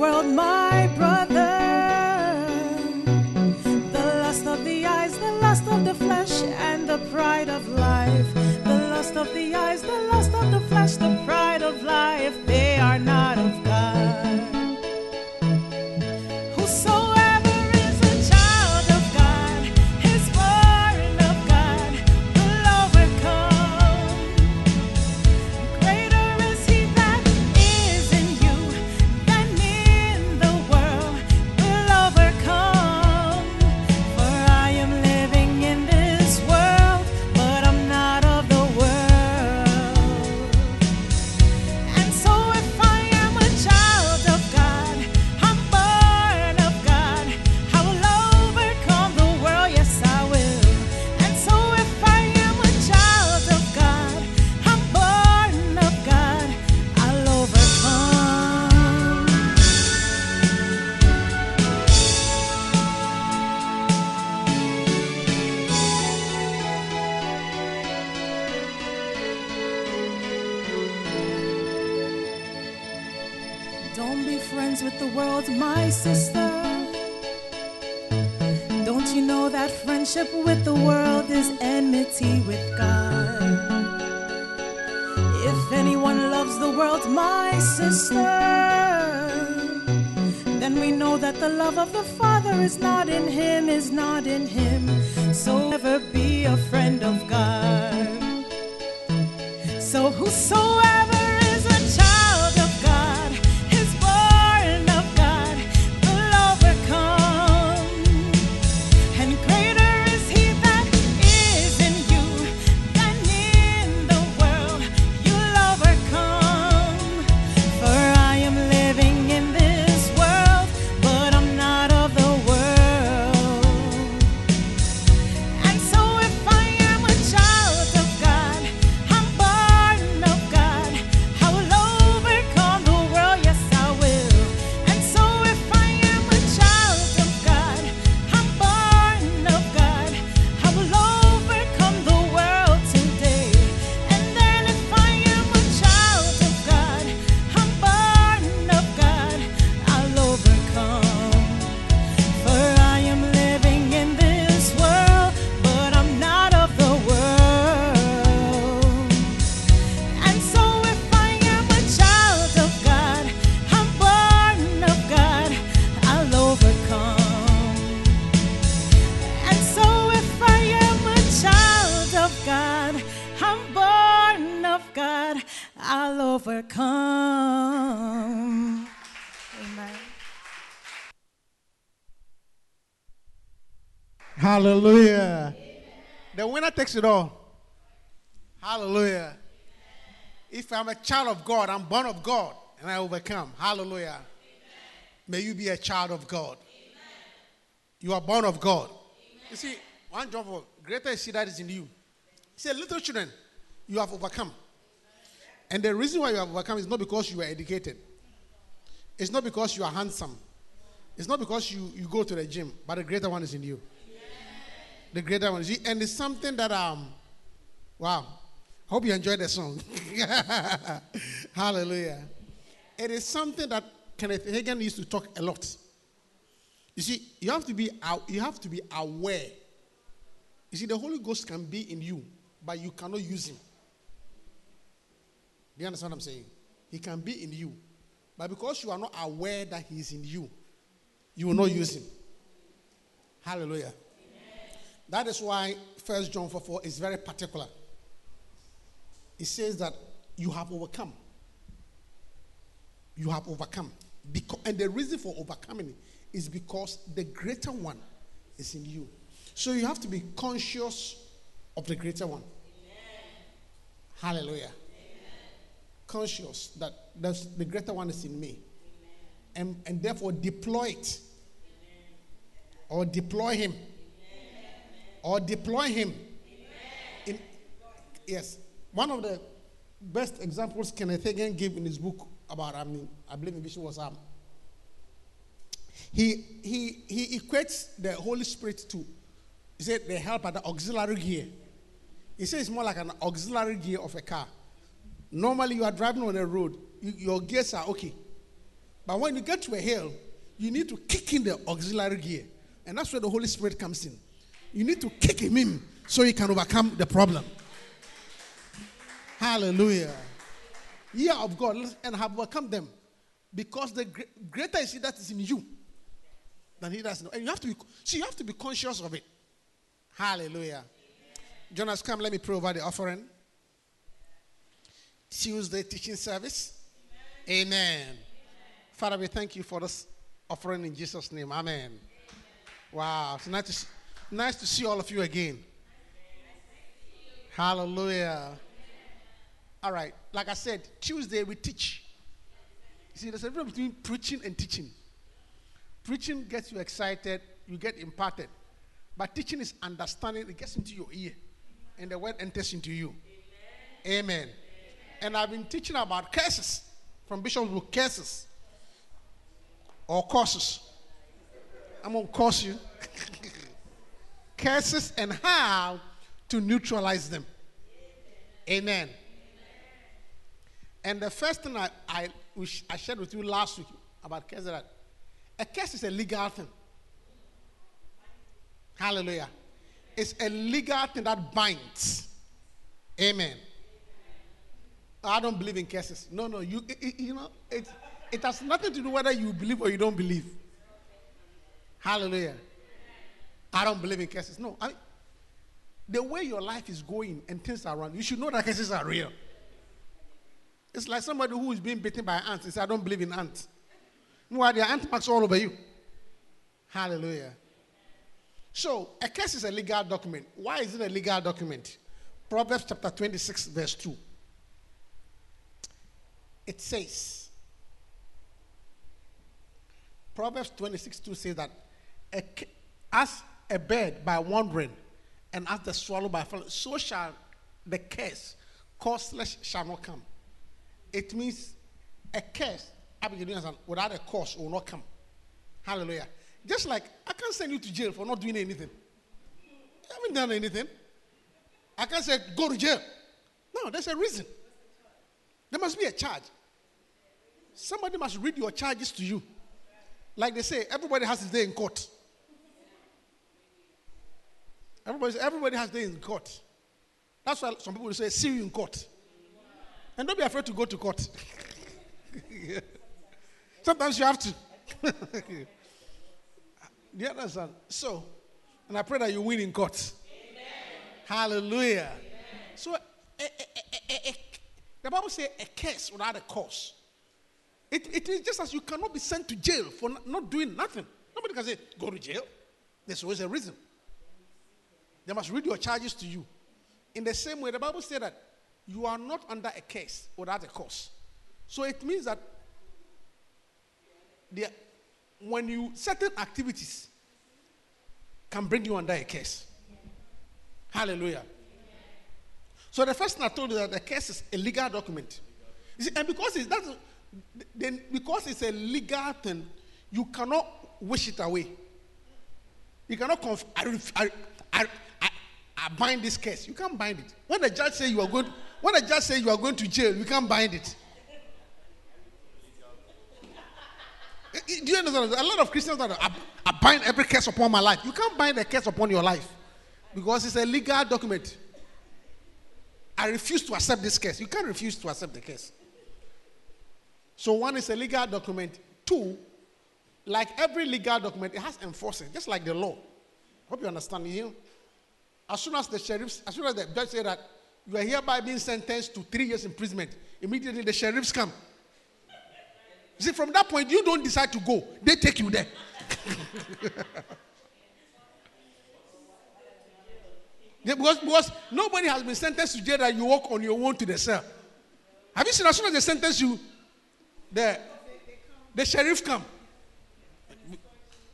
world, my brother. The lust of the eyes, the lust of the flesh, and the pride of life. The lust of the eyes, the lust of the flesh, the pride of life. They are not Takes it all. Hallelujah. If I'm a child of God, I'm born of God, and I overcome. Hallelujah. May you be a child of God. You are born of God. You see, 1 John 4, greater is he that is in you. He said, little children, you have overcome. And the reason why you have overcome is not because you are educated. It's not because you are handsome. It's not because you, you go to the gym, but the greater one is in you. The greater one. And it's something that um wow. Hope you enjoyed the song. Hallelujah. It is something that Kenneth Hagin used to talk a lot. You see, you have to be you have to be aware. You see, the Holy Ghost can be in you, but you cannot use him. Do you understand what I'm saying? He can be in you, but because you are not aware that he is in you, you will not use him. Hallelujah. That is why First John 4 4 is very particular. It says that you have overcome. You have overcome. Because, and the reason for overcoming is because the greater one is in you. So you have to be conscious of the greater one. Hallelujah. Conscious that the greater one is in me. And, and therefore deploy it. Or deploy him. Or deploy him. In, yes. One of the best examples Kenneth Hagin gave in his book about, I mean, I believe Bishop was um, he, he, he equates the Holy Spirit to, he said, the helper, the auxiliary gear. He says it's more like an auxiliary gear of a car. Normally, you are driving on a road, you, your gears are okay. But when you get to a hill, you need to kick in the auxiliary gear. And that's where the Holy Spirit comes in. You need to kick him in so he can overcome the problem. Hallelujah. Year of God and have overcome them. Because the greater is he that is in you than he does. In. And you have to be you have to be conscious of it. Hallelujah. Jonas, come, let me pray over the offering. Tuesday teaching service. Amen. Father, we thank you for this offering in Jesus' name. Amen. Wow. It's nice to, s- nice to see all of you again. Hallelujah. All right. Like I said, Tuesday we teach. You see, there's a difference between preaching and teaching. Preaching gets you excited, you get imparted. But teaching is understanding, it gets into your ear, and the word enters into you. Amen. And I've been teaching about curses from book, curses or curses. I'm going to curse you. curses and how to neutralize them. Amen. And the first thing I, I, I shared with you last week about curses a curse is a legal thing. Hallelujah. It's a legal thing that binds. Amen. I don't believe in curses. No, no. You, you know, it, it has nothing to do whether you believe or you don't believe. Hallelujah. I don't believe in curses. No. I, mean, the way your life is going and things are around, you should know that curses are real. It's like somebody who is being bitten by ants. They say, I don't believe in ants. Meanwhile, there are ant marks all over you. Hallelujah. So, a curse is a legal document. Why is it a legal document? Proverbs chapter 26, verse 2. It says, Proverbs 26, 2 says that as a bird by wandering, and as the swallow by falling, so shall the curse, causeless shall not come. It means a curse, without a cause, will not come. Hallelujah. Just like I can't send you to jail for not doing anything. You haven't done anything. I can't say go to jail. No, there's a reason. There must be a charge. Somebody must read your charges to you. Like they say, everybody has his day in court. Everybody, everybody has day in court. That's why some people will say, see you in court. And don't be afraid to go to court. Sometimes you have to. Do you understand? So, and I pray that you win in court. Hallelujah. So, a, a, a, the Bible says a curse without a cause. It, it is just as you cannot be sent to jail for not doing nothing. Nobody can say, go to jail. There's always a reason. They must read your charges to you. In the same way, the Bible said that you are not under a curse without a cause. So it means that the, when you certain activities can bring you under a curse. Hallelujah. So the first thing I told you that the curse is a legal document. See, and because it's that's then because it's a legal thing, you cannot wish it away. You cannot conf- I, I, I, I, bind this case. You can't bind it. When the judge say you are going, when the judge say you are going to jail, you can't bind it. Do you understand? A lot of Christians that I, I bind every curse upon my life. You can't bind a curse upon your life because it's a legal document. I refuse to accept this case. You can't refuse to accept the case. So one is a legal document. Two, like every legal document, it has enforcement, just like the law. Hope you understand. You know, as soon as the sheriffs, as soon as the judge say that you are hereby being sentenced to three years imprisonment, immediately the sheriffs come. You see, from that point, you don't decide to go; they take you there. Yeah, because, because nobody has been sentenced to jail that you walk on your own to the cell. Have you seen as soon as they sentence you, the, the sheriff come?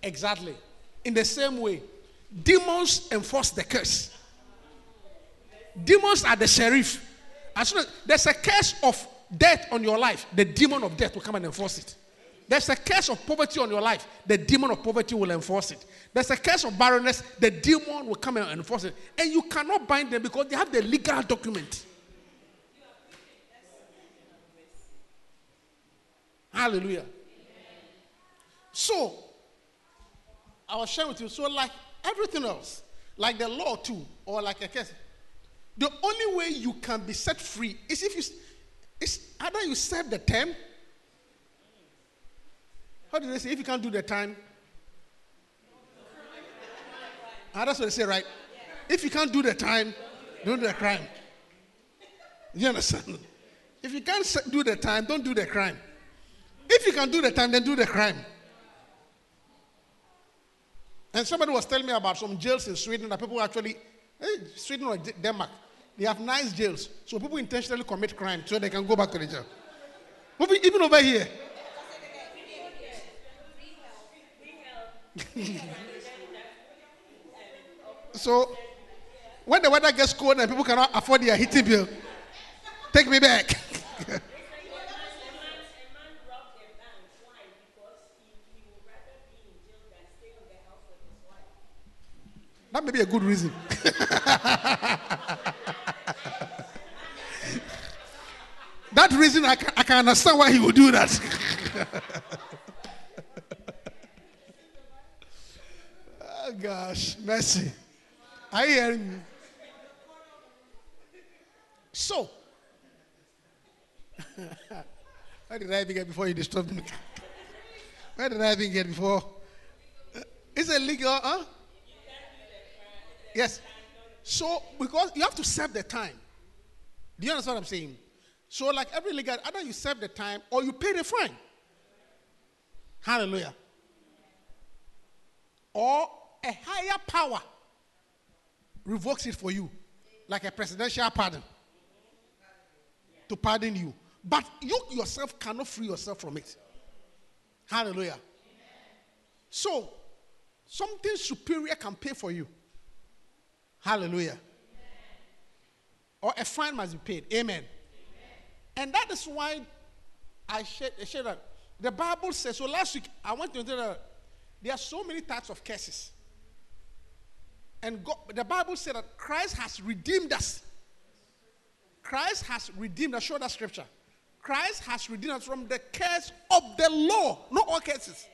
Exactly. In the same way, demons enforce the curse. Demons are the sheriff. As soon as there's a curse of death on your life, the demon of death will come and enforce it. There's a curse of poverty on your life, the demon of poverty will enforce it. There's a curse of barrenness, the demon will come and enforce it. And you cannot bind them because they have the legal document. Hallelujah. So, I was sharing with you, so like everything else, like the law too, or like a case, the only way you can be set free is if you, it's either you serve the term. How do they say? If you can't do the time, ah, that's what they say, right? If you can't do the time, don't do the crime. You understand? If you can't do the time, don't do the crime. If you can do the time, then do the crime. And somebody was telling me about some jails in Sweden that people actually, eh, Sweden or Denmark, they have nice jails. So people intentionally commit crime so they can go back to the jail. Even over here. so when the weather gets cold and people cannot afford their heating bill, take me back. That may be a good reason. that reason, I can, I can understand why he would do that. oh, gosh, mercy. Are you hearing me? So, where did I get before you disturbed me? Where did I get before? Is it legal? Huh? Yes. So, because you have to serve the time. Do you understand what I'm saying? So, like every legal, either you serve the time or you pay the fine. Hallelujah. Or a higher power revokes it for you, like a presidential pardon to pardon you. But you yourself cannot free yourself from it. Hallelujah. So, something superior can pay for you. Hallelujah. Or a fine must be paid. Amen. And that is why I shared, I that. The Bible says, so last week I went to that there are so many types of curses. And God, the Bible said that Christ has redeemed us. Christ has redeemed us. Show that scripture. Christ has redeemed us from the curse of the law, not all curses.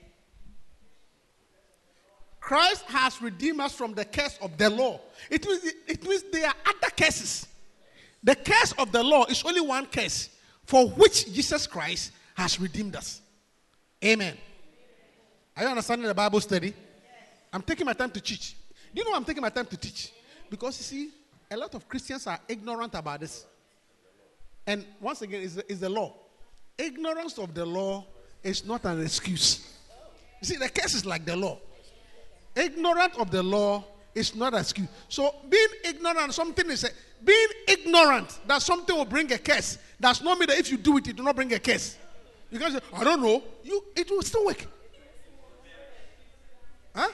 Christ has redeemed us from the curse of the law. It means, it means there are other curses. The curse of the law is only one curse for which Jesus Christ has redeemed us. Amen. Are you understanding the Bible study? I'm taking my time to teach. Do you know I'm taking my time to teach? Because you see, a lot of Christians are ignorant about this. And once again, it's the, it's the law. Ignorance of the law is not an excuse. You see, the case is like the law. Ignorant of the law is not an excuse. So being ignorant something is a, being ignorant that something will bring a curse. Does not mean that if you do it, it will not bring a curse. You can say, I don't know. You it will still work. Huh?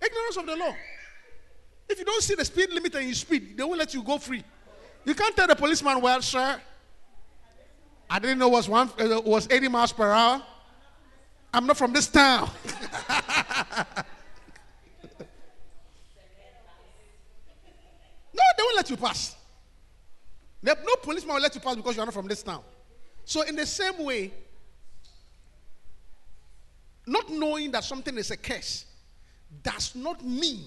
Ignorance of the law. If you don't see the speed limit and you speed, they won't let you go free. You can't tell the policeman, well, sir, I didn't know it was one uh, was 80 miles per hour. I'm not from this town. no, they won't let you pass. No policeman will let you pass because you are not from this town. So, in the same way, not knowing that something is a curse does not mean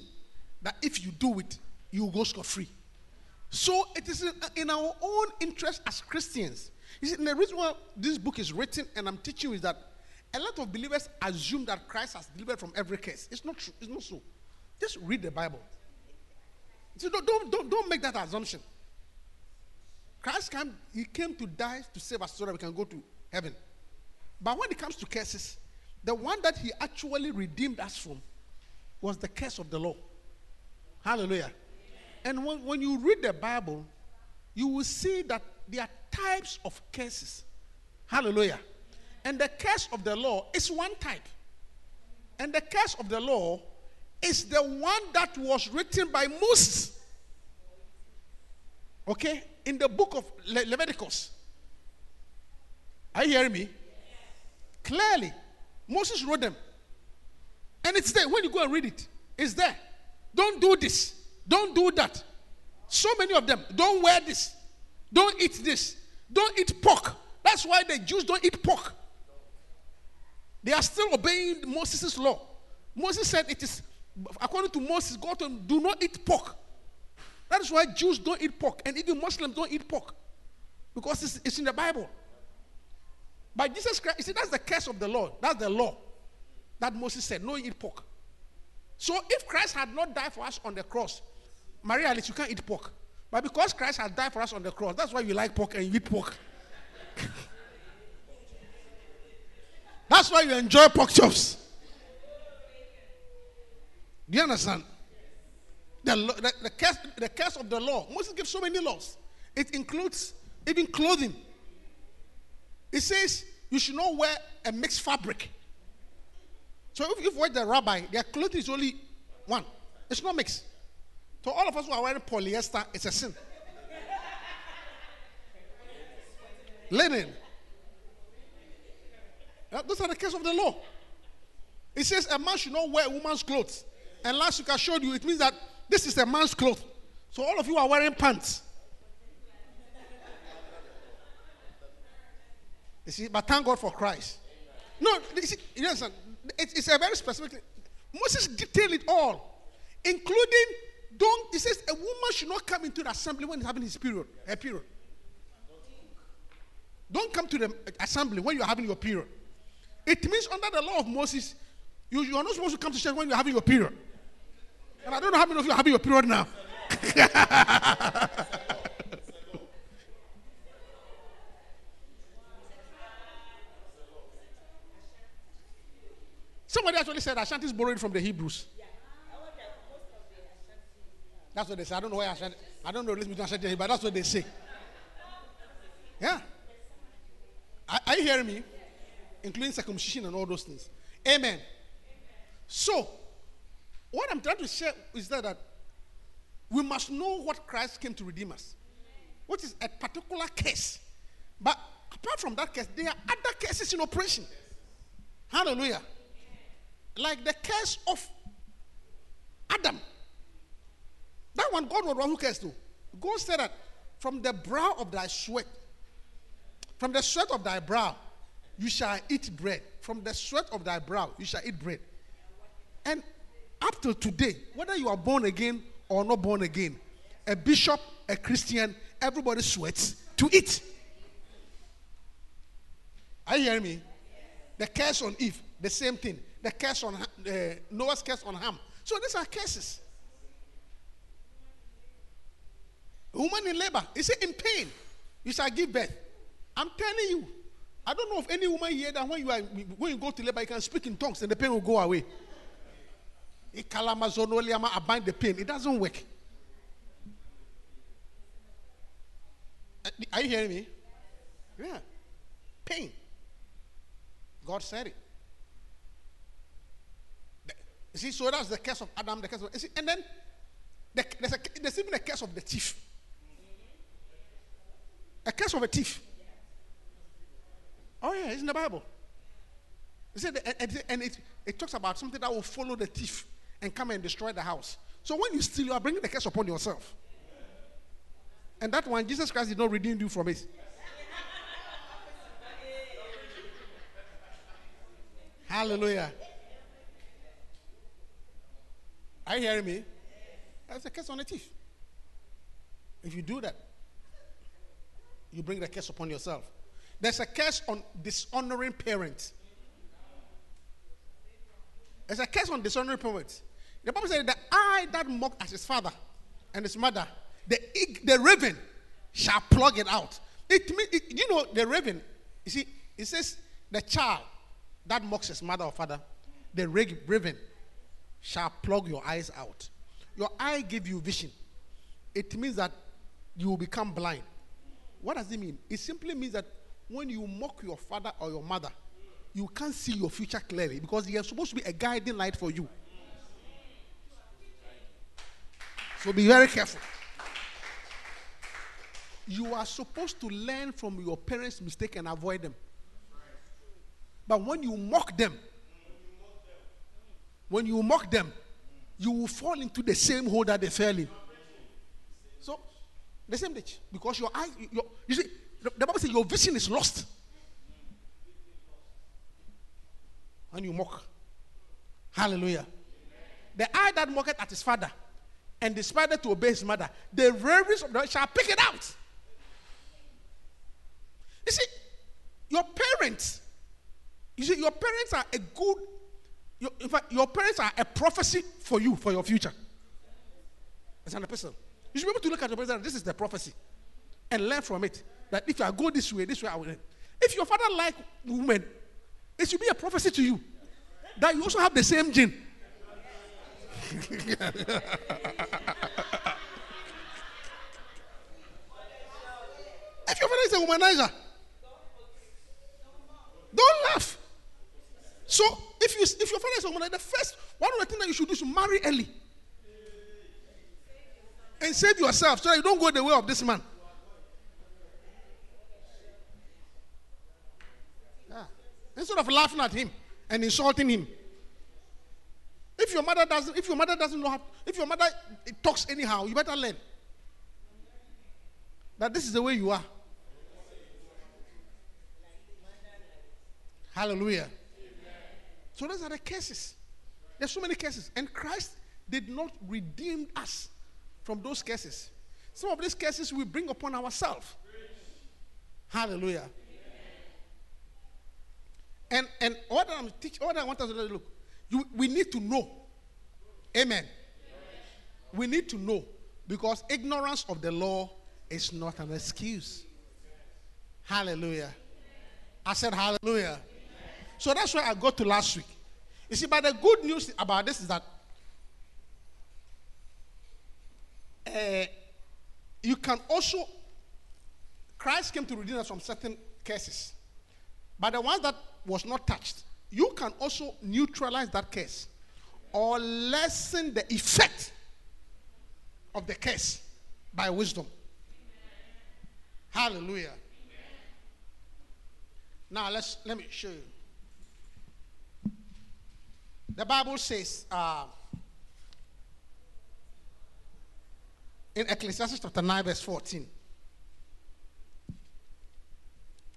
that if you do it, you will go scot free. So it is in, our own interest as Christians. You see, the reason why this book is written and I'm teaching you is that a lot of believers assume that Christ has delivered from every curse. It's not true. It's not so. Just read the Bible. So don't, don't, don't, don't make that assumption. Christ came, he came to die to save us so that we can go to heaven. But when it comes to curses, the one that he actually redeemed us from was the curse of the law. Hallelujah. And when, when you read the Bible, you will see that there are types of curses. Hallelujah. And the curse of the law is one type. And the curse of the law is the one that was written by Moses. Okay? In the book of Le- Leviticus. Are you hearing me? Clearly, Moses wrote them. And it's there. When you go and read it, it's there. Don't do this. Don't do that. So many of them. Don't wear this. Don't eat this. Don't eat pork. That's why the Jews don't eat pork. They are still obeying Moses' law. Moses said it is, according to Moses, God told him, do not eat pork. That is why Jews don't eat pork, and even Muslims don't eat pork. Because it's, it's in the Bible. But Jesus Christ, you see, that's the curse of the law. That's the law that Moses said, no eat pork. So if Christ had not died for us on the cross, Maria Alice, you can't eat pork. But because Christ has died for us on the cross, that's why you like pork and you eat pork. that's why you enjoy pork chops. Do you understand? The, the, the, curse, the curse of the law. Moses gives so many laws. It includes even clothing. It says you should not wear a mixed fabric. So if you've the rabbi, their clothing is only one. It's not mixed. So all of us who are wearing polyester, it's a sin. Linen. Those are the case of the law. It says a man should not wear a woman's clothes. And last week I showed you, it means that this is a man's cloth. So all of you are wearing pants. You see, but thank God for Christ. No, you see, you understand? It- it's a very specific thing. Moses detailed it all, including don't. He says a woman should not come into the assembly when he's having his period, her period. Don't come to the assembly when you're having your period. It means under the law of Moses, you, you are not supposed to come to church when you're having your period. And I don't know how many of you are having your period now. Somebody actually said Ashanti is borrowed from the Hebrews. That's what they say. I don't know why Ashanti. I don't know this between Ashanti but that's what they say. Yeah. Are, are you hearing me? Including circumcision and all those things. Amen. So, what I'm trying to share is that, that we must know what Christ came to redeem us, which is a particular case. But apart from that case, there are other cases in operation. Hallelujah. Like the case of Adam. That one, God was one who cursed too. God said that from the brow of thy sweat, from the sweat of thy brow, you shall eat bread. From the sweat of thy brow, you shall eat bread. And up till today, whether you are born again or not born again, a bishop, a Christian, everybody sweats to eat. Are you hearing me? The curse on Eve, the same thing. The curse on uh, Noah's curse on Ham. So these are curses. A woman in labor, is it in pain, you shall give birth. I'm telling you, I don't know of any woman here that when you are when you go to labor, you can speak in tongues and the pain will go away. The pain. It doesn't work. Uh, Are you hearing me? Yeah. Pain. God said it. You see, so that's the curse of Adam, the curse of. See, and then the, there's, a, there's even a curse of the thief. A curse of a thief. Oh, yeah, it's in the Bible. It said, and, and- and it, it talks about something that will follow the thief and come and destroy the house. So when you steal, you are bringing the curse upon yourself. And that one, Jesus Christ did not redeem you from it. Hallelujah. Are you hearing me? That's a curse on a thief. If you do that, you bring the curse upon yourself. There's a curse on dishonoring parents. There's a curse on dishonoring parents. The Bible said, The eye that mocked at his father and his mother, the, the raven shall plug it out. It, it, you know, the raven, you see, it says, The child that mocks his mother or father, the raven shall plug your eyes out. Your eye give you vision. It means that you will become blind. What does it mean? It simply means that when you mock your father or your mother, you can't see your future clearly because they are supposed to be a guiding light for you. So be very careful. You are supposed to learn from your parents' mistake and avoid them. But when you mock them, when you mock them, you will fall into the same hole that they fell in. So, the same ditch. Because your eye, your, you see, the, the Bible says your vision is lost. And you mock. Hallelujah. The eye that mocketh at his father and decided to obey his mother, the ravens of the shall pick it out. You see, your parents, you see, your parents are a good, your, in fact, your parents are a prophecy for you, for your future. As an person. You should be able to look at your parents and this is the prophecy. And learn from it. That if I go this way, this way I will. If your father like women, it should be a prophecy to you. That you also have the same gene. if your father is a womanizer, don't laugh. So if you if your father is a womanizer, the first one of the things that you should do is marry early. And save yourself so that you don't go the way of this man. Yeah. Instead of laughing at him and insulting him. If your mother doesn't, if your mother doesn't know how, if your mother talks anyhow, you better learn that this is the way you are. Hallelujah. So those are the cases. There's so many cases, and Christ did not redeem us from those cases. Some of these cases we bring upon ourselves. Hallelujah. And and what I'm teach, what I want us to look, you, we need to know. Amen. We need to know because ignorance of the law is not an excuse. Hallelujah. I said hallelujah. So that's why I got to last week. You see, but the good news about this is that uh, you can also, Christ came to redeem us from certain curses. But the ones that was not touched, you can also neutralize that curse or lessen the effect of the curse by wisdom. Hallelujah. Now let's let me show you. The Bible says uh, in Ecclesiastes chapter 9, verse 14.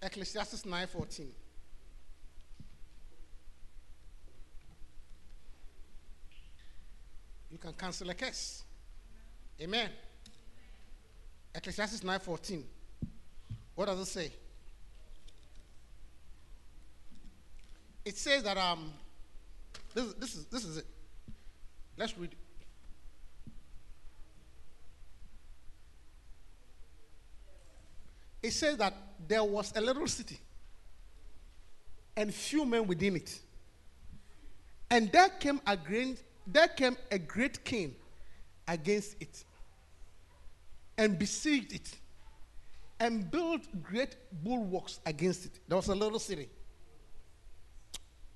Ecclesiastes 9 14. You can cancel a curse. Amen. Ecclesiastes 9 14. What does it say? It says that um this, is- this is this is it. Let's read it. It says that there was a little city and few men within it. And there came a great there came a great king against it and besieged it and built great bulwarks against it. There was a little city.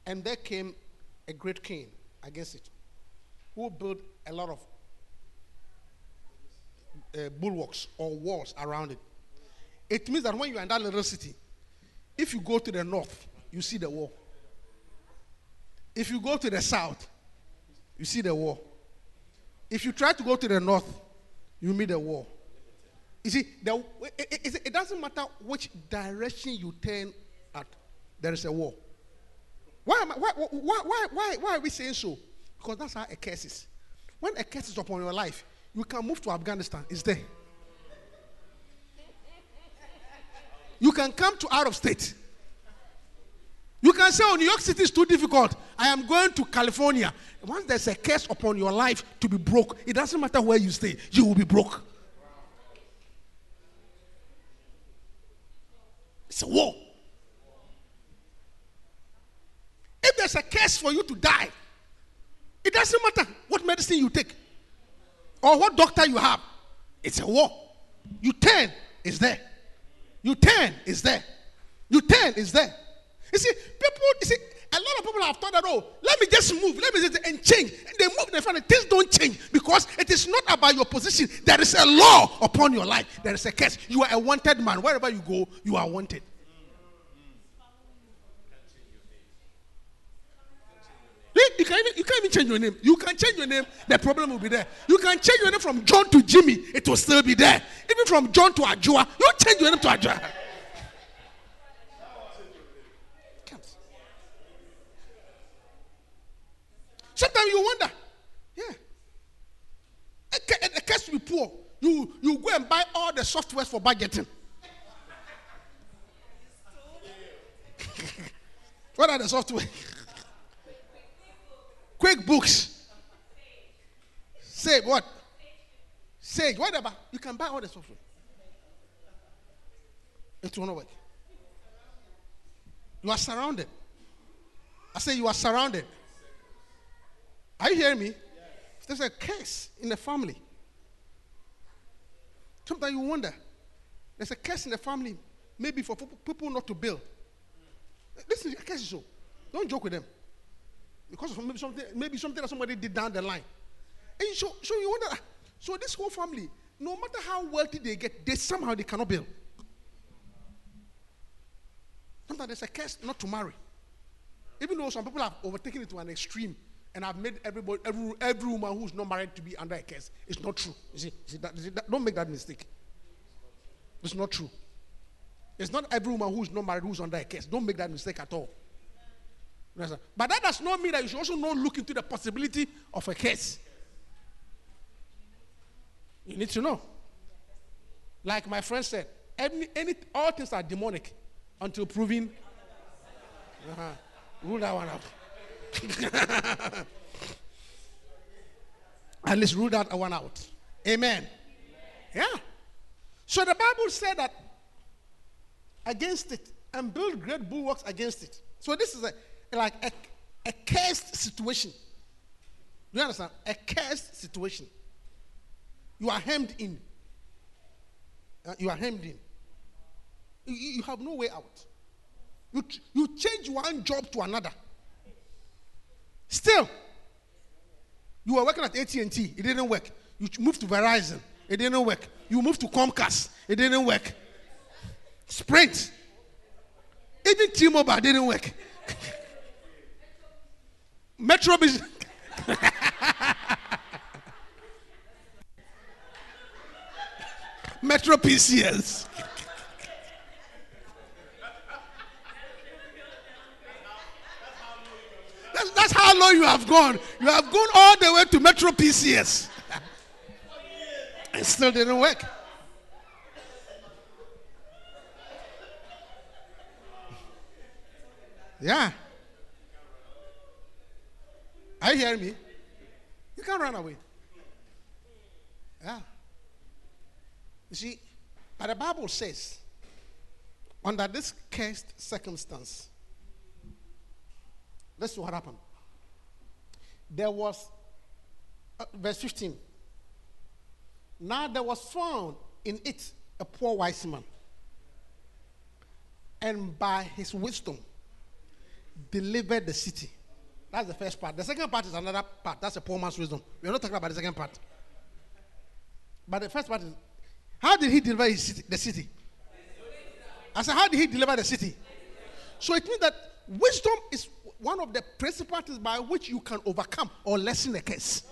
And there came a great king against it who built a lot of uh, bulwarks or walls around it. It means that when you are in that little city, if you go to the north, you see the wall. If you go to the south, you see the wall. If you try to go to the north, you meet the wall. You see, the, it, it, it doesn't matter which direction you turn at, there is a wall. Why, am I, why, why, why, why, why are we saying so? Because that's how a curse is. When a curse is upon your life, you can move to Afghanistan, it's there. You can come to out of state. You can say, Oh, New York City is too difficult. I am going to California. Once there's a curse upon your life to be broke, it doesn't matter where you stay, you will be broke. It's a war. If there's a curse for you to die, it doesn't matter what medicine you take or what doctor you have. It's a war. You turn, it's there. You turn, it's there. You turn, it's there. You see, people, you see, a lot of people have thought that, oh, let me just move, let me just and change. And they move, they find that things don't change because it is not about your position. There is a law upon your life. There is a curse. You are a wanted man. Wherever you go, you are wanted. You- You can, even, you can't even change your name. You can change your name, the problem will be there. You can change your name from John to Jimmy, it will still be there. Even from John to Ajua, you change your name to Ajua. Sometimes you wonder, yeah. A case to be poor, you, you go and buy all the softwares for budgeting. what are the software? QuickBooks. Say what? Sage, whatever. You can buy all the software. It will not work. You are surrounded. I say you are surrounded. Are you hearing me? There's a curse in the family. Sometimes you wonder. There's a curse in the family, maybe for people- not to build. This is a curse, so don't joke with them because of maybe something, maybe something that somebody did down the line. And so, so you wonder, ah, so this whole family, no matter how wealthy they get, they somehow they cannot build. Sometimes there's a curse not to marry. Even though some people have overtaken it to an extreme and I've made everybody, every, every woman who's not married to be under a curse. It's not true. You see, you see, that, you see that- don't make that mistake. It's not true. It's not every woman who's not married who's under a curse. Don't make that mistake at all. But that does not mean that you should also not look into the possibility of a curse. You need to know. Like my friend said, any, any, all things are demonic until proven. Uh-huh. Rule that one out. At least rule that one out. Amen. Yeah. So the Bible said that against it and build great bulwarks against it. So this is a like a, a cursed situation. Do you understand? A cursed situation. You are hemmed in. Uh, you are hemmed in. You, you you have no way out. You, you change one job to another. Still, you were working at AT&T. It didn't work. You moved to Verizon. It didn't work. You moved to Comcast. It didn't work. Sprint. Even T-Mobile didn't work. Metro Business. Metro PCS. That's, low you have gone. You have gone all the way to Metro PCS. It still didn't work. Yeah. Are you hearing me? You can't run away. Yeah. You see, but the Bible says, under this cursed circumstance, this is what happened. There was Uh, verse 15. Now there was found in it a poor wise man, and by his wisdom delivered the city. That's the first part. The second part is another part. That's a poor man's wisdom. We're not talking about the second part. But the first part is how did he deliver city, the city? I said, how did he deliver the city? So it means that wisdom is one of the principles by which you can overcome or lessen a curse.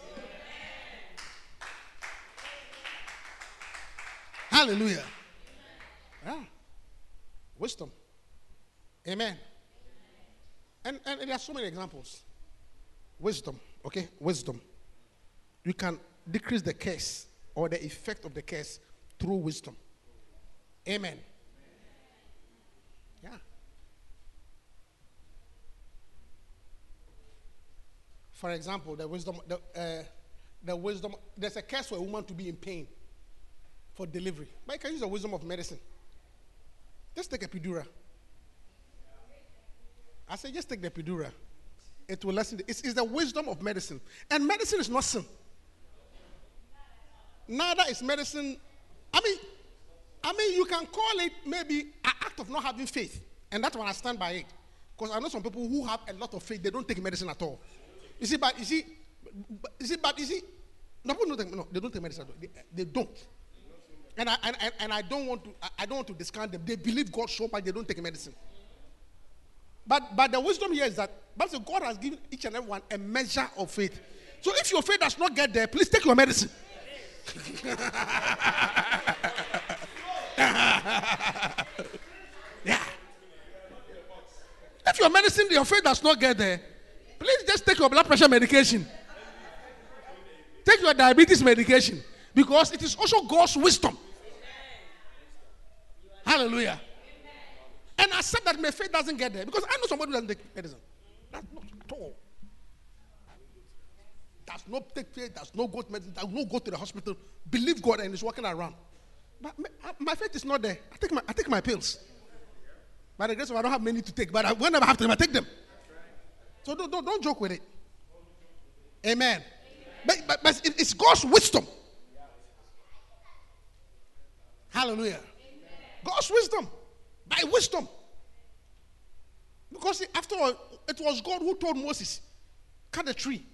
Hallelujah. Yeah. Wisdom. Amen. And, and there are so many examples. Wisdom, okay? Wisdom. You can decrease the curse or the effect of the curse through wisdom. Amen. Yeah. For example, the wisdom, the, uh, the wisdom, there's a curse for a woman to be in pain for delivery. But you can use the wisdom of medicine. Just take a epidural. I say, just take the epidural. It will lessen. The, it's, it's the wisdom of medicine. And medicine is not sin. Neither is medicine. I mean, I mean, you can call it maybe an act of not having faith. And that's when I stand by it. Because I know some people who have a lot of faith, they don't take medicine at all. You see, but you see, but, you see, but you see, no, no, they don't take medicine. They, they don't. And I, and, and, I don't want to I- don't want to discount them. They believe God so much they don't take medicine. But but the wisdom here is that Bible God has given each and every one a measure of faith. So if your faith does not get there, please take your medicine. yeah. If your medicine, your faith does not get there, please just take your blood pressure medication. Take your diabetes medication because it is also God's wisdom. Hallelujah. And accept that my faith doesn't get there because I know somebody who doesn't take medicine. That's not at all. Does not take faith, does not go to medicine, does not go to the hospital, believe God and is walking around. But my, uh, my faith is not there. I take my, I take my pills. By the grace of I don't have many to take, but I, whenever I have them, I take them. So don't, don't, don't joke with it. Amen. But, but, but it's God's wisdom. Hallelujah. God's wisdom. By wisdom. Because after all, it was God who told Moses, cut a tree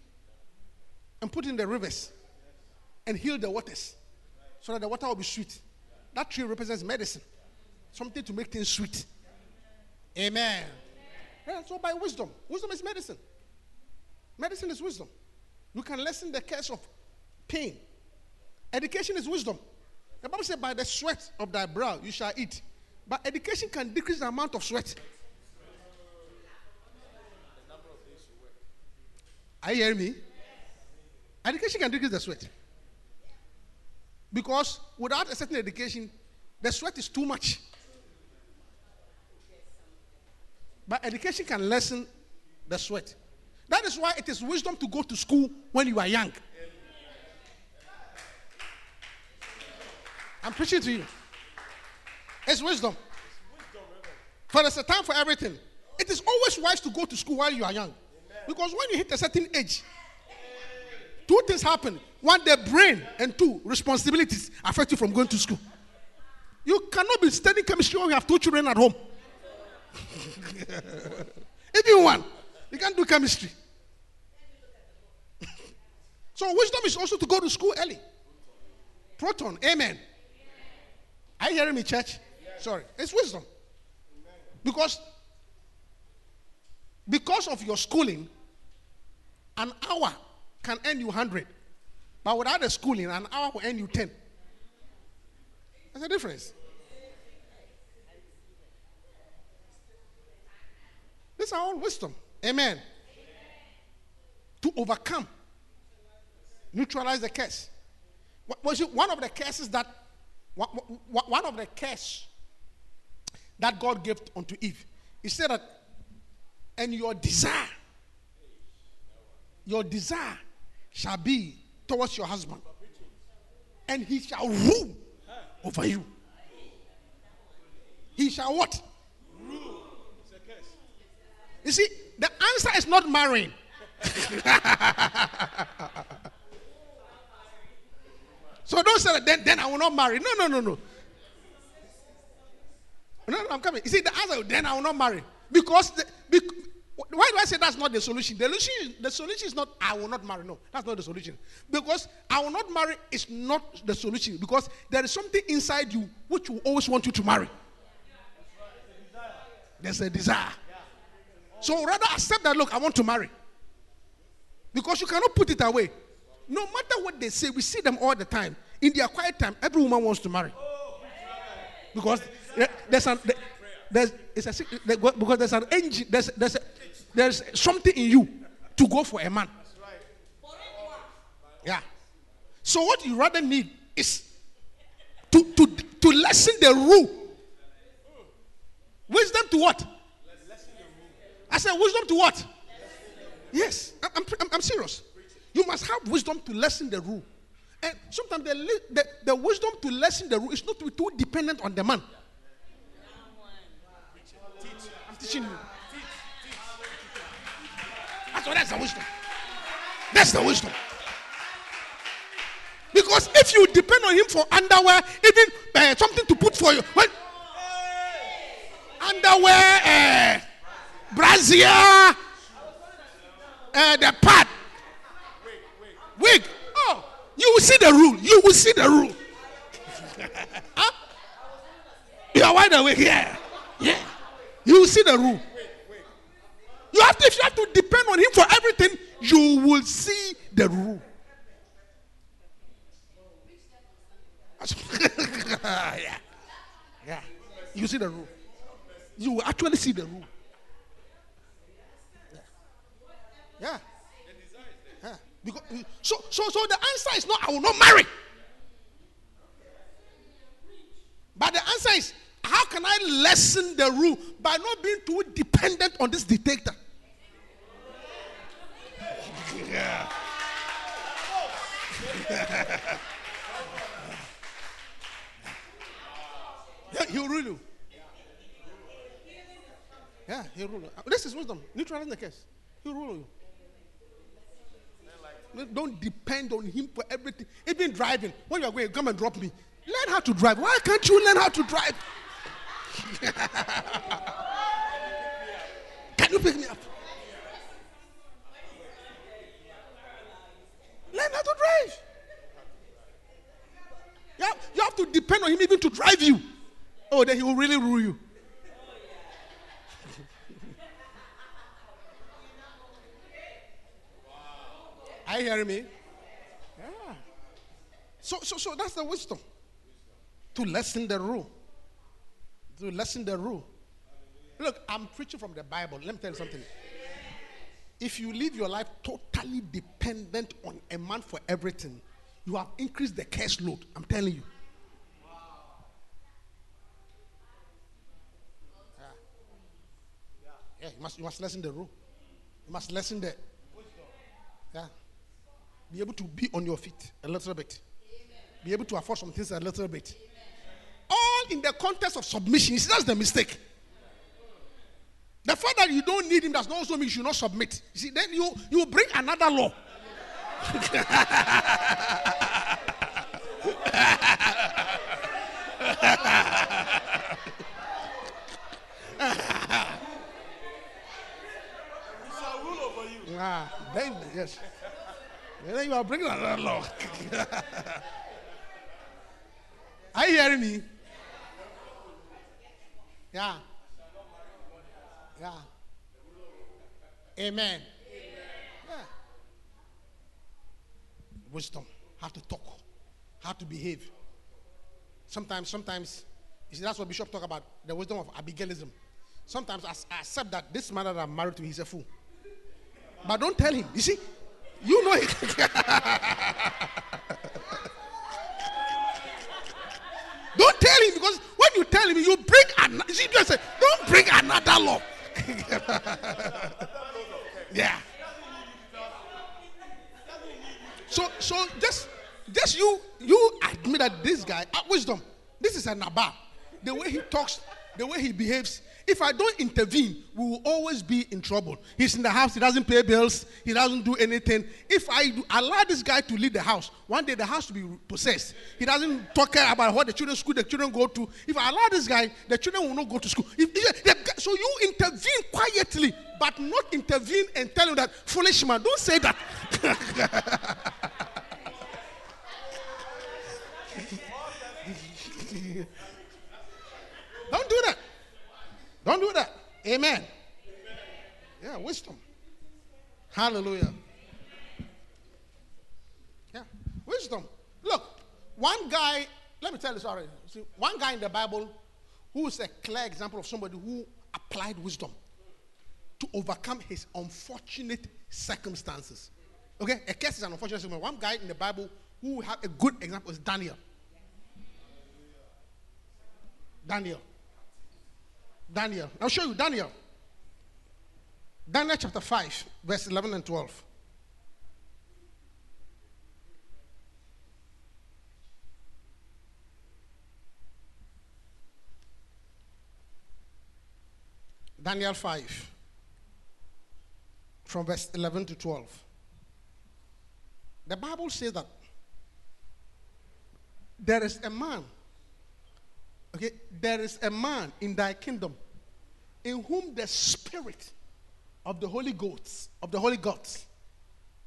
and put in the rivers and heal the waters so that the water will be sweet. That tree represents medicine, something to make things sweet. Amen. Yeah, so by wisdom, wisdom is medicine. Medicine is wisdom. You can lessen the curse of pain. Education is wisdom. The Bible says, by the sweat of thy brow you shall eat. But education can decrease the amount of sweat. Are you hearing me? Education can decrease the sweat. Because without a certain education, the sweat is too much. But education can lessen the sweat. That is why it is wisdom to go to school when you are young. I'm preaching to you. It's wisdom. For there's a time for everything. It is always wise to go to school while you are young. Because when you hit a certain age, two things happen. One, the brain, and two, responsibilities affect you from going to school. You cannot be studying chemistry when you have two children at home. Even one. You can't do chemistry. so wisdom is also to go to school early. Proton, amen. Are you hearing me, church? Sorry. It's wisdom. Because because of your schooling, an hour can earn you 100. But without the schooling, an hour will earn you 10. There's a difference. These are all wisdom. Amen. To overcome, neutralize the curse. Was it one of the curses that one of the curse that God gave unto Eve? He said that, and your desire, your desire shall be towards your husband, and he shall rule over you. He shall what? You see, the answer is not marrying. So don't say that then, then I will not marry. No, no, no, no. No, no, I'm coming. You see, the answer then I will not marry. Because the, bec- why do I say that's not the solution? The solution, the solution is not I will not marry. No, that's not the solution. Because I will not marry is not the solution. Because there is something inside you which will always want you to marry. There's a desire. So rather accept that look, I want to marry. Because you cannot put it away. No matter what they say, we see them all the time. In their quiet time, every woman wants to marry. Because there's an there's it's a because there's an engine, there's there's a, there's something in you to go for a man. Yeah. So what you rather need is to to to lessen the rule. Wisdom to what? I said wisdom to what? Yes, I'm, I'm, I'm serious. You must have wisdom to lessen the rule. And sometimes the, the, the wisdom to lessen the rule is not to be too dependent on the man. I'm teaching you. That's what that's the wisdom. That's the wisdom. Because if you depend on him for underwear, even uh, something to put for you, well, underwear, uh, brassiere, uh, the pad, wig. Oh, you will see the rule. You will see the rule. Huh? You are wide awake, yeah, yeah. You will see the rule. You have to, if you have to depend on him for everything, you will see the rule. yeah, yeah. You see the rule. You will actually see the rule. Yeah. Yeah. Because, so, so, so the answer is not, I will not marry. But the answer is, how can I lessen the rule by not being too dependent on this dictator? Yeah. he'll rule you. Yeah, he'll rule you. This is wisdom. Neutralizing the case. He'll rule you. Don't depend on him for everything. Even driving. When you are going, come and drop me. Learn how to drive. Why can't you learn how to drive? Can you pick me up? Learn how to drive. You have, you have to depend on him even to drive you. Oh, then he will really rule you. Are you hearing me? Yeah. So, so, so that's the wisdom. To lessen the rule. To lessen the rule. Look, I'm preaching from the Bible. Let me tell you something. If you live your life totally dependent on a man for everything, you have increased the cash load. I'm telling you. Yeah. Yeah, you must, you must lessen the rule. You must lessen the. Yeah. Be able to be on your feet a little bit. Be able to afford some things a little bit. All in the context of submission. See, that's the mistake. The fact that you don't need him does not also mean you should not submit. You see, then you you bring another law. Ah, then yes. Then you are bringing another law. are you hearing me? Yeah. Yeah. Amen. Yeah. Wisdom. How to talk. How to behave. Sometimes, sometimes, you see, that's what Bishop talk about, the wisdom of Abigailism. Sometimes I, I accept that this man that I'm married to, he's a fool. But don't tell him. You see, you know it. don't tell him because when you tell him, you bring another. See, just say, don't bring another law. yeah. So, so just, just you, you admit that this guy, uh, wisdom, this is a Nabal. The way he talks, the way he behaves, If I don't intervene, we will always be in trouble. He's in the house, he doesn't pay bills, he doesn't do anything. If I do- allow this guy to lead the house, one day the house will be possessed. He doesn't talk about what the children school the children go to. If I allow this guy, the children will not go to school. If, if- so you intervene quietly, but not intervene and tell him that foolish man. Don't say that. Don't do that. Don't do that. Amen. Yeah, wisdom. Hallelujah. Yeah, wisdom. Look, one guy, let me tell you sorry. See, one guy in the Bible who is a clear example of somebody who applied wisdom to overcome his unfortunate circumstances. Okay, a case is an unfortunate circumstance. One guy in the Bible who had a good example is Daniel. Daniel. Daniel. I'll show you Daniel. Daniel chapter 5, verse 11 and 12. Daniel 5, from verse 11 to 12. The Bible says that there is a man, okay, there is a man in thy kingdom in whom the spirit of the Holy Ghost, of the Holy Gods,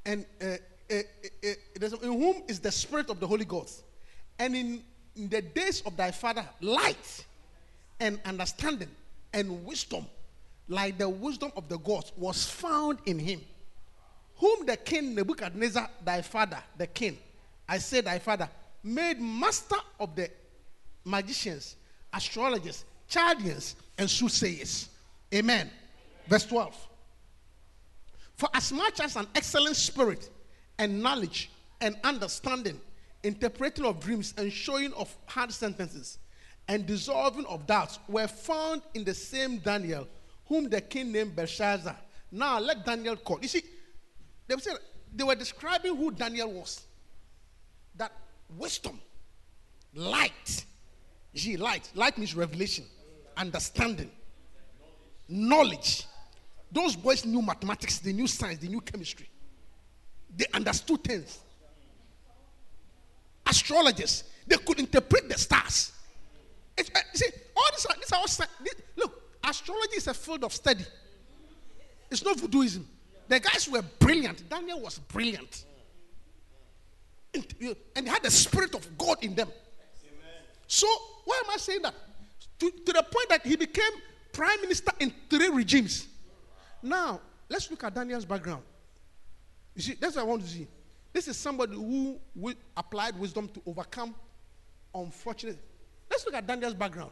and uh, uh, uh, uh, in whom is the spirit of the Holy Ghost, and in, in the days of thy father, light and understanding and wisdom, like the wisdom of the gods, was found in him. Whom the king Nebuchadnezzar, thy father, the king, I say thy father, made master of the magicians, astrologers, Chaldeans, and soothsayers. Amen. Verse 12. For as much as an excellent spirit and knowledge and understanding, interpreting of dreams and showing of hard sentences and dissolving of doubts were found in the same Daniel, whom the king named Belteshazzar. Now let Daniel call. You see, they said they were describing who Daniel was. That wisdom, light, see, light. Light means revelation, understanding, knowledge. Those boys knew mathematics, they knew science, they knew chemistry. They understood things. Astrologers, they could interpret the stars. It's, uh, see, all are, these are all, sci- thi- look, astrology is a field of study. It's not voodooism. The guys were brilliant. Daniel was brilliant. And, and they had the spirit of God in them. So, why am I saying that? To, to the point that he became prime minister in three regimes. Now, let's look at Daniel's background. You see, that's what I want to see. This is somebody who applied wisdom to overcome unfortunate. Let's look at Daniel's background.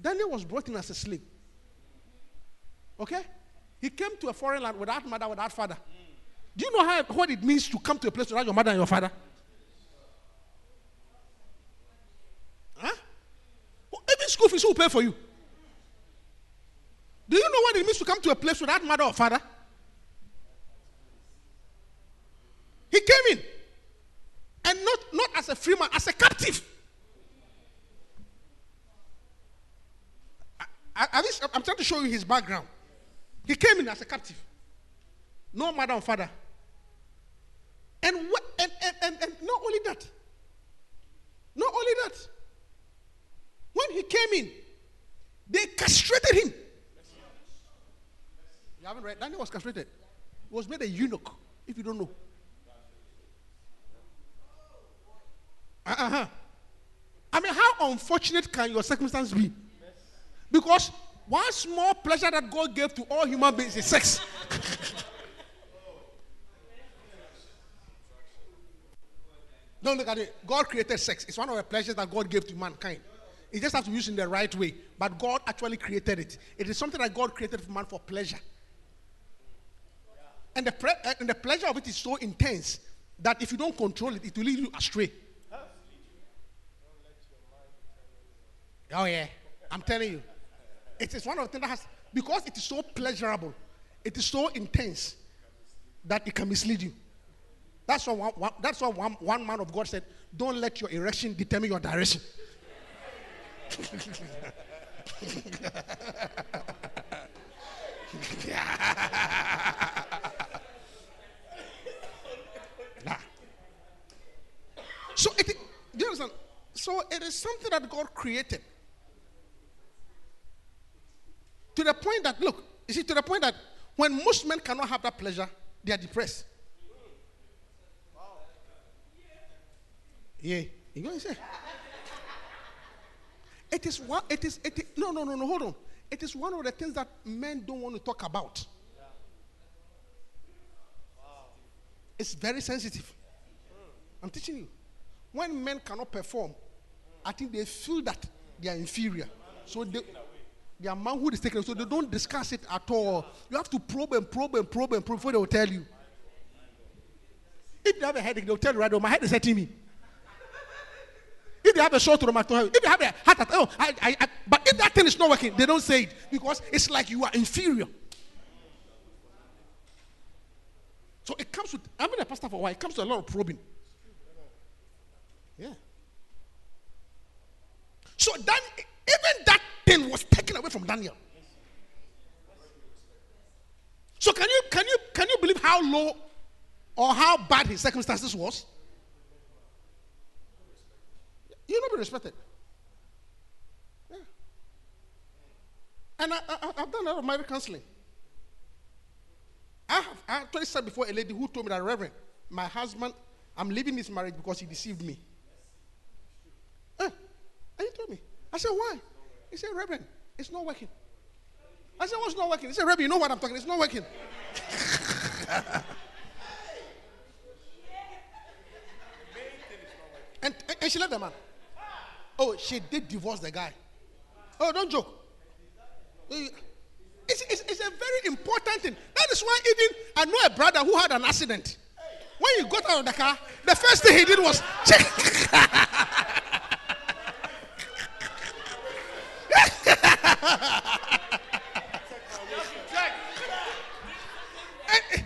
Daniel was brought in as a slave. Okay? He came to a foreign land without mother, without father. Do you know how, what it means to come to a place without your mother and your father? Huh? Even school who will pay for you? Do you know what it means to come to a place without mother or father? He came in, and not, not as a free man, as a captive. I, I, I'm trying to show you his background. He came in as a captive, no mother or father. And, what, and, and, and, and not only that, not only that, when he came in, they castrated him. You haven't read? Daniel was castrated. He was made a eunuch, if you don't know. Uh-huh. I mean, how unfortunate can your circumstance be? Because one small pleasure that God gave to all human beings is sex. Don't look at it. God created sex. It's one of the pleasures that God gave to mankind. You just have to use it in the right way. But God actually created it. It is something that God created for man for pleasure. And the, pre- uh, and the pleasure of it is so intense that if you don't control it, it will lead you astray. Oh, yeah. I'm telling you. It is one of the things that has, because it is so pleasurable, it is so intense that it can mislead you. That's why one, one, that's why one, one man of God said, Don't let your erection determine your direction. Nah. So it, you understand? So it is something that God created. To the point that, look, you see, to the point that when most men cannot have that pleasure, they are depressed. Yeah, you going to say? It is one. It is. It is. No, no, no, no. Hold on. It is one of the things that men don't want to talk about. It's very sensitive. I'm teaching you. When men cannot perform, I think they feel that they are inferior. So they, their manhood is taken. So they don't discuss it at all. You have to probe and probe and probe and probe before they will tell you. If they have a headache, they'll tell you right now, my head is hurting me. If they have a short rheumatoid, if they have a heart attack, oh, I, I, I, but if that thing is not working, they don't say it because it's like you are inferior. So it comes with, I've been a pastor for a while, it comes to a lot of probing. Yeah. So then, even that thing was taken away from Daniel. So can you can you can you believe how low or how bad his circumstances was? You'll not be respected. Yeah. And I, I've done a lot of marriage counseling. I have I actually said before a lady who told me that, Reverend, my husband, I'm leaving this marriage because he deceived me. Eh, and he told me. I said, why? He said, Reverend, it's not working. I said, what's not working? He said, Reverend, you know what I'm talking It's not working. and, and, and she left the man. Oh, she did divorce the guy. Oh, don't joke. It's, it's, it's a very important thing. That is why even I know a brother who had an accident. When he got out of the car, the first thing he did was check.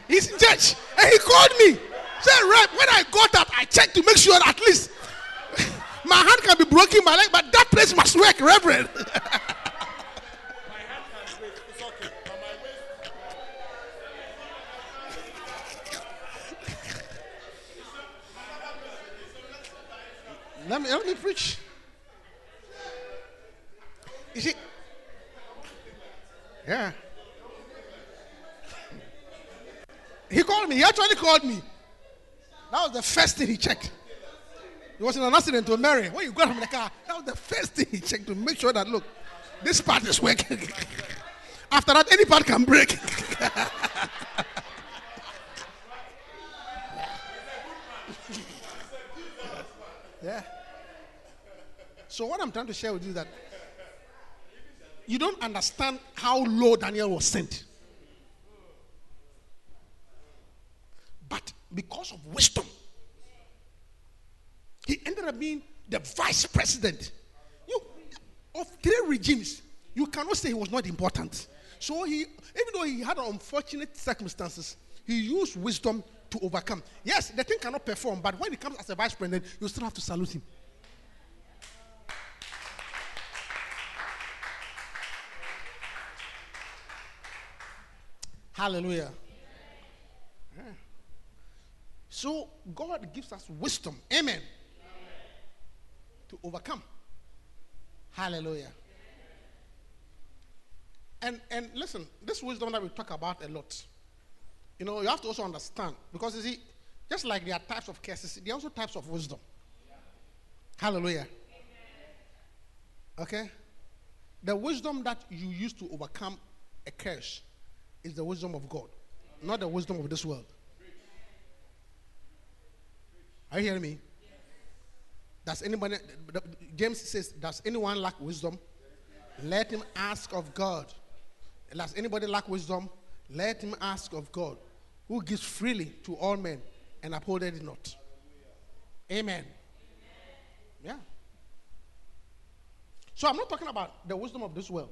He's in church. And he called me. Said, Rep, when I got up, I checked to make sure at least my hand can be broken, my leg, but that place must work, Reverend. Let me, let me preach. You see, yeah. He called me. He actually called me. That was the first thing he checked. He was in an accident to Mary. When you got from the car, that was the first thing he checked to make sure that look, this part is working. After that, any part can break. yeah. So what I'm trying to share with you is that you don't understand how low Daniel was sent. But because of wisdom, he ended up being the vice president. You, of three regimes, you cannot say he was not important. So he, even though he had unfortunate circumstances, he used wisdom to overcome. Yes, the thing cannot perform, but when he comes as a vice president, you still have to salute him. Hallelujah. So God gives us wisdom. Amen. To overcome. Hallelujah. And and listen, this wisdom that we talk about a lot. You know, you have to also understand because you see, just like there are types of curses, there are also types of wisdom. Hallelujah. Okay? The wisdom that you use to overcome a curse is the wisdom of God, not the wisdom of this world. Are you hearing me? Does anybody, James says, does anyone lack wisdom? Let him ask of God. Does anybody lack wisdom? Let him ask of God, who gives freely to all men and upholdeth it not. Amen. Yeah. So I'm not talking about the wisdom of this world,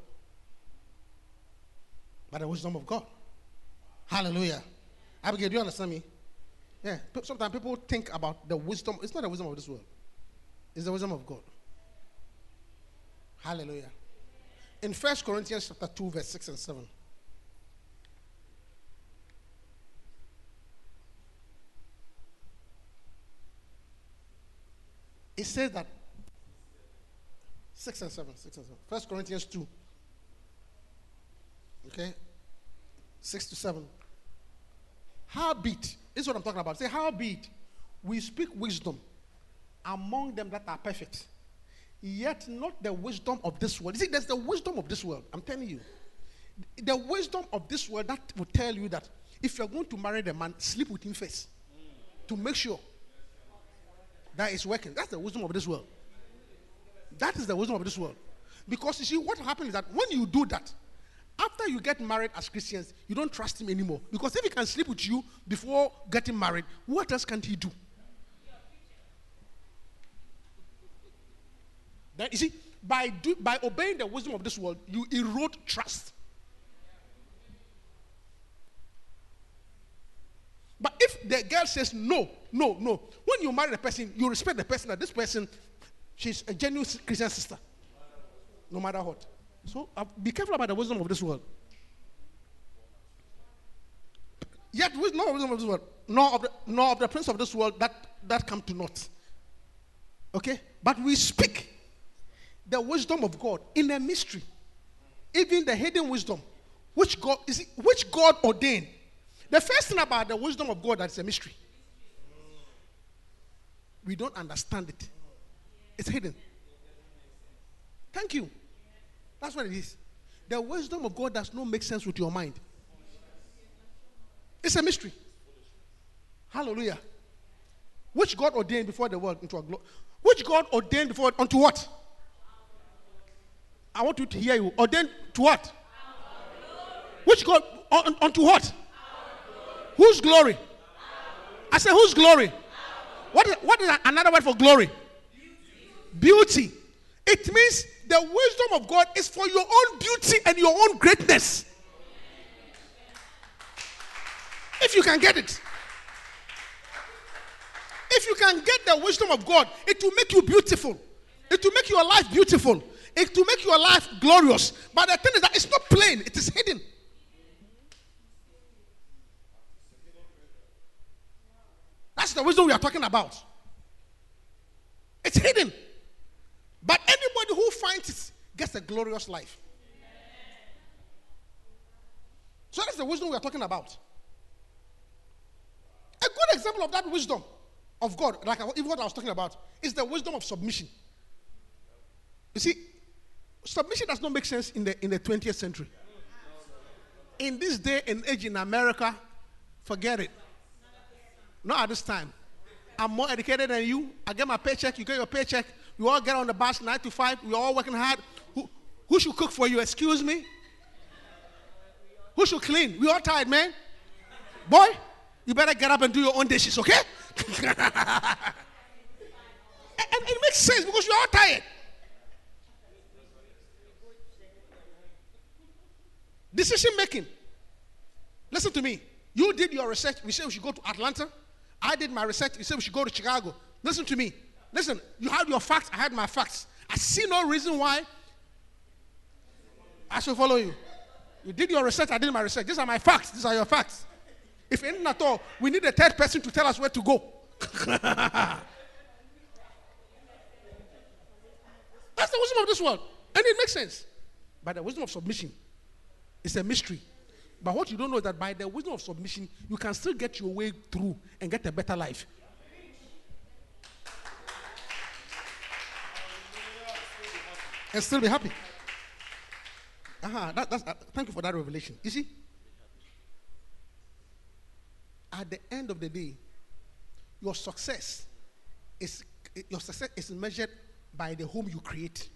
but the wisdom of God. Hallelujah. Abigail, do you understand me? Yeah. Sometimes people think about the wisdom. It's not the wisdom of this world. It's the wisdom of God. Hallelujah. In 1 Corinthians chapter 2, verse 6 and 7. It says that 6 and 7, 6 and 7. 1 Corinthians 2. Okay? 6 to 7. Howbeit, this is what I'm talking about. Say, howbeit, we speak wisdom among them that are perfect, yet not the wisdom of this world. You see, there's the wisdom of this world. I'm telling you. The wisdom of this world that will tell you that if you're going to marry the man, sleep with him first to make sure that is working. That's the wisdom of this world. That is the wisdom of this world. Because you see, what happens is that when you do that, after you get married as Christians, you don't trust him anymore. Because if he can sleep with you before getting married, what else can he do? That, you see, by, do, by obeying the wisdom of this world, you erode trust. But if the girl says no, no, no, when you marry the person, you respect the person that this person, she's a genuine Christian sister, no matter what. So uh, be careful about the wisdom of this world. Yet, with no wisdom of this world, nor of the, nor of the prince of this world that that come to naught. Okay, but we speak the wisdom of God in a mystery, even the hidden wisdom, which God is which God ordained. The first thing about the wisdom of God that's a mystery. We don't understand it. It's hidden. Thank you. That's what it is. The wisdom of God does not make sense with your mind. It's a mystery. Hallelujah. Which God ordained before the world into a glory. Which God ordained before unto what? I want you to hear you. Ordained to what? Which God un- unto what? Whose glory? I said, whose glory? What is, what is another word for glory? Beauty. It means the wisdom of God is for your own beauty and your own greatness. If you can get it. If you can get the wisdom of God, it will make you beautiful. It will make your life beautiful. It will make your life glorious. But the thing is that it's not plain, it is hidden. That's the wisdom we are talking about. It's hidden. But anybody who finds it gets a glorious life. So that's the wisdom we are talking about. A good example of that wisdom of God, like even what I was talking about, is the wisdom of submission. You see, submission does not make sense in the in the 20th century. In this day and age in America, forget it. Not at this time. I'm more educated than you. I get my paycheck, you get your paycheck. We all get on the bus nine to five. We're all working hard. Who, who should cook for you? Excuse me? Who should clean? We all tired, man. Boy, you better get up and do your own dishes, okay? and, and it makes sense because you're all tired. Decision making. Listen to me. You did your research. We said we should go to Atlanta. I did my research. You said we should go to Chicago. Listen to me. Listen, you had your facts. I had my facts. I see no reason why I should follow you. You did your research. I did my research. These are my facts. These are your facts. If anything at all, we need a third person to tell us where to go. That's the wisdom of this world. And it makes sense. By the wisdom of submission is a mystery. But what you don't know is that by the wisdom of submission, you can still get your way through and get a better life. And still be happy. Uh-huh, that, that's, uh, thank you for that revelation. You see, at the end of the day, your success is your success is measured by the home you create.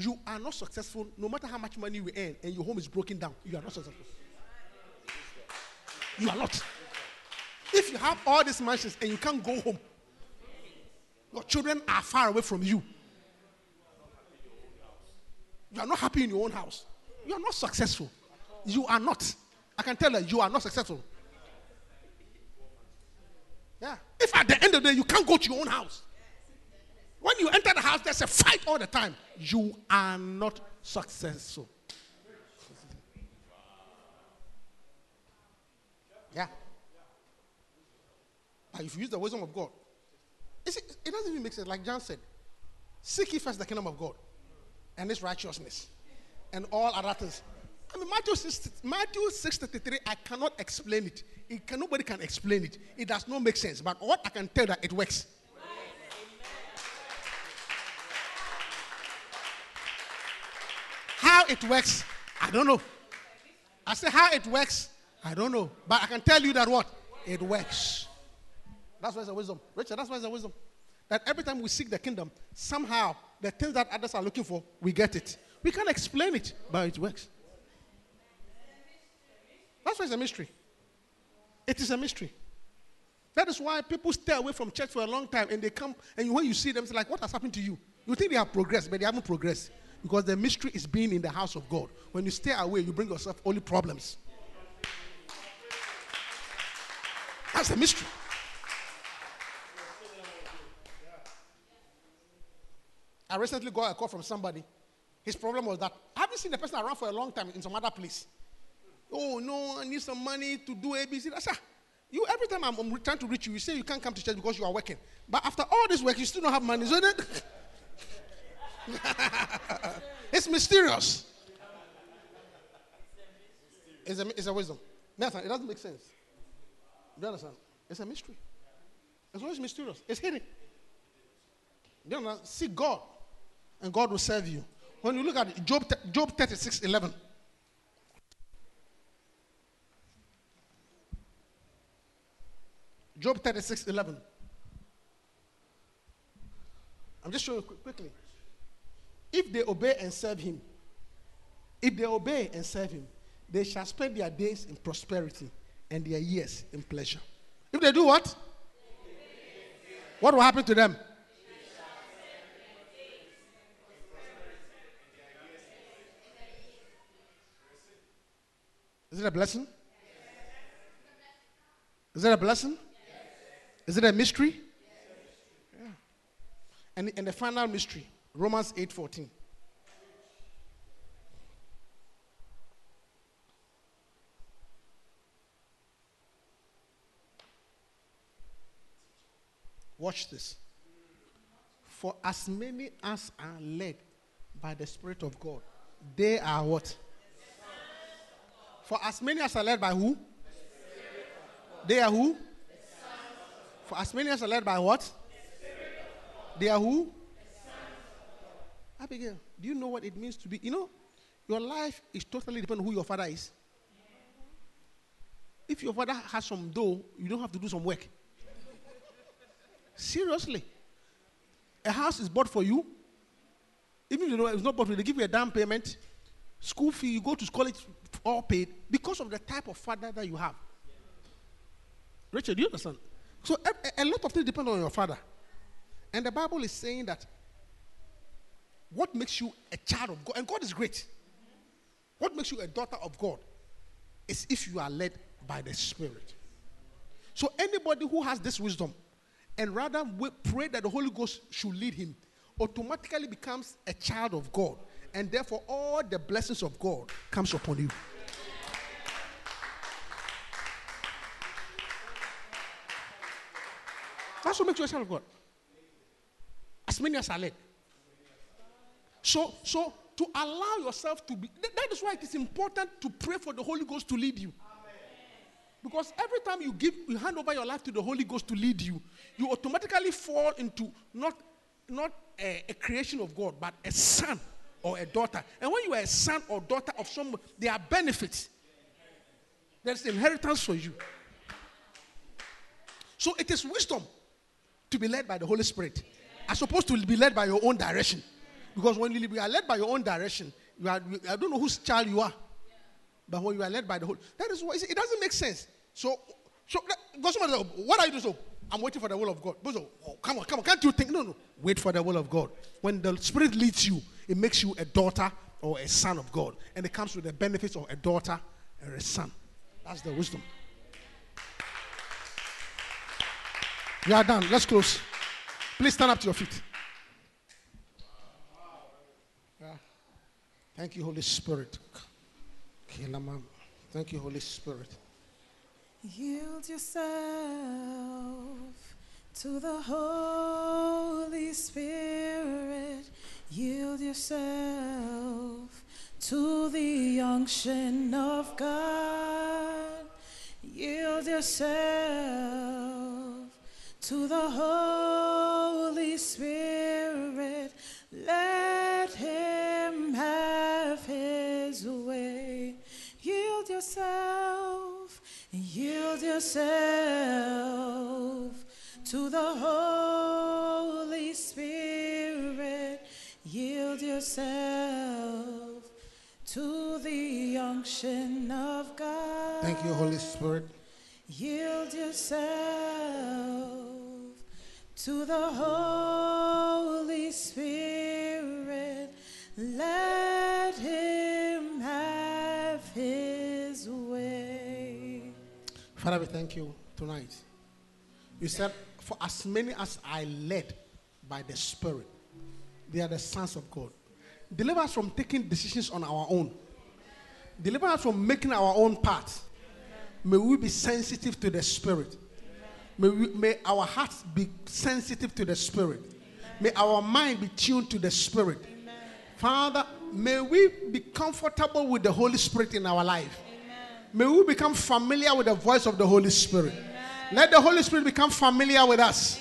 You are not successful no matter how much money you earn and your home is broken down. You are not successful. You are not. If you have all these mansions and you can't go home, your children are far away from you. You are not happy in your own house. You are not successful. You are not. I can tell you, you are not successful. Yeah. If at the end of the day you can't go to your own house, when you enter the house, there's a fight all the time. You are not successful. Yeah. But if you use the wisdom of God, you it doesn't even make sense. Like John said, seek ye first the kingdom of God and its righteousness and all other things. I mean, Matthew 6, Matthew 6.33, I cannot explain it. it can, nobody can explain it. It does not make sense. But what I can tell that it works. How it works, I don't know. I say how it works, I don't know. But I can tell you that what? It works. That's why it's a wisdom. Richard, that's why it's a wisdom. That every time we seek the kingdom, somehow the things that others are looking for, we get it. We can't explain it, but it works. That's why it's a mystery. It is a mystery. That is why people stay away from church for a long time and they come and when you see them, it's like, what has happened to you? You think they have progressed, but they haven't progressed. Because the mystery is being in the house of God. When you stay away, you bring yourself only problems. That's a mystery. I recently got a call from somebody. His problem was that I haven't seen the person around for a long time in some other place. Oh no, I need some money to do ABC. Said, "Ah, you every time I'm, I'm trying to reach you, you say you can't come to church because you are working. But after all this work, you still don't have money. isn't then, it's mysterious. It's a, it's a wisdom. Nathan, it doesn't make sense. Do you understand? It's a mystery. It's always mysterious. It's hidden. Do you understand? Seek God, and God will serve you. When you look at Job, Job 36 11. Job 36 11. I'm just showing you quickly. If they obey and serve him, if they obey and serve him, they shall spend their days in prosperity and their years in pleasure. If they do what? What will happen to them? Is it a blessing? Is it a blessing? Is it a mystery? Yeah. And, and the final mystery, Romans 8:14. Watch this. For as many as are led by the Spirit of God, they are what? For as many as are led by who? They are who? For as many as are led by what? They are who? Abigail, do you know what it means to be? You know, your life is totally dependent on who your father is. If your father has some dough, you don't have to do some work. Seriously. A house is bought for you. Even if you know it's not bought for you, they give you a down payment. School fee, you go to college, all paid because of the type of father that you have. Richard, do you understand? So a, a lot of things depend on your father. And the Bible is saying that what makes you a child of God, and God is great. What makes you a daughter of God is if you are led by the Spirit. So anybody who has this wisdom and rather pray that the Holy Ghost should lead him automatically becomes a child of God. And therefore all the blessings of God comes upon you. That's what makes you a child of God. As many as are led. So, so to allow yourself to be, th- that is why it is important to pray for the Holy Ghost to lead you. Because every time you give, you hand over your life to the Holy Ghost to lead you, you automatically fall into not, not a, a creation of God, but a son or a daughter. And when you are a son or daughter of someone, there are benefits. There's inheritance for you. So it is wisdom to be led by the Holy Spirit, as opposed to be led by your own direction. Because when you are led by your own direction, you are, I don't know whose child you are, but when you are led by the Holy, that is why it doesn't make sense. So, so say, what are you doing? So, I'm waiting for the will of God. So, oh, come on, come on, can't you think? No, no, wait for the will of God. When the Spirit leads you, it makes you a daughter or a son of God, and it comes with the benefits of a daughter or a son. That's the wisdom. You are done. Let's close. Please stand up to your feet. Thank you, Holy Spirit. Thank you, Holy Spirit. Yield yourself to the Holy Spirit. Yield yourself to the unction of God. Yield yourself to the Holy yourself to the Holy Spirit. Yield yourself to the unction of God. Thank you, Holy Spirit. Yield yourself to the Holy Father, we thank you tonight. You said, For as many as I led by the Spirit, they are the sons of God. Deliver us from taking decisions on our own. Deliver us from making our own path. May we be sensitive to the Spirit. May, we, may our hearts be sensitive to the Spirit. May our mind be tuned to the Spirit. Father, may we be comfortable with the Holy Spirit in our life. May we become familiar with the voice of the Holy Spirit. Let the Holy Spirit become familiar with us.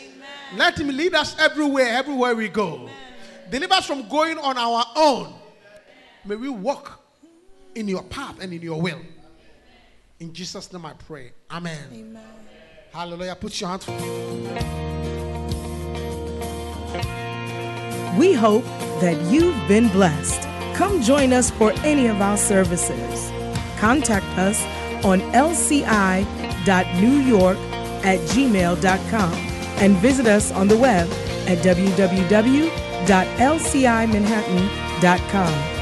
Let Him lead us everywhere, everywhere we go. Deliver us from going on our own. May we walk in your path and in your will. In Jesus' name I pray. Amen. Amen. Hallelujah. Put your hands. We hope that you've been blessed. Come join us for any of our services. Contact us on lci.newyork at gmail.com and visit us on the web at www.lcimanhattan.com.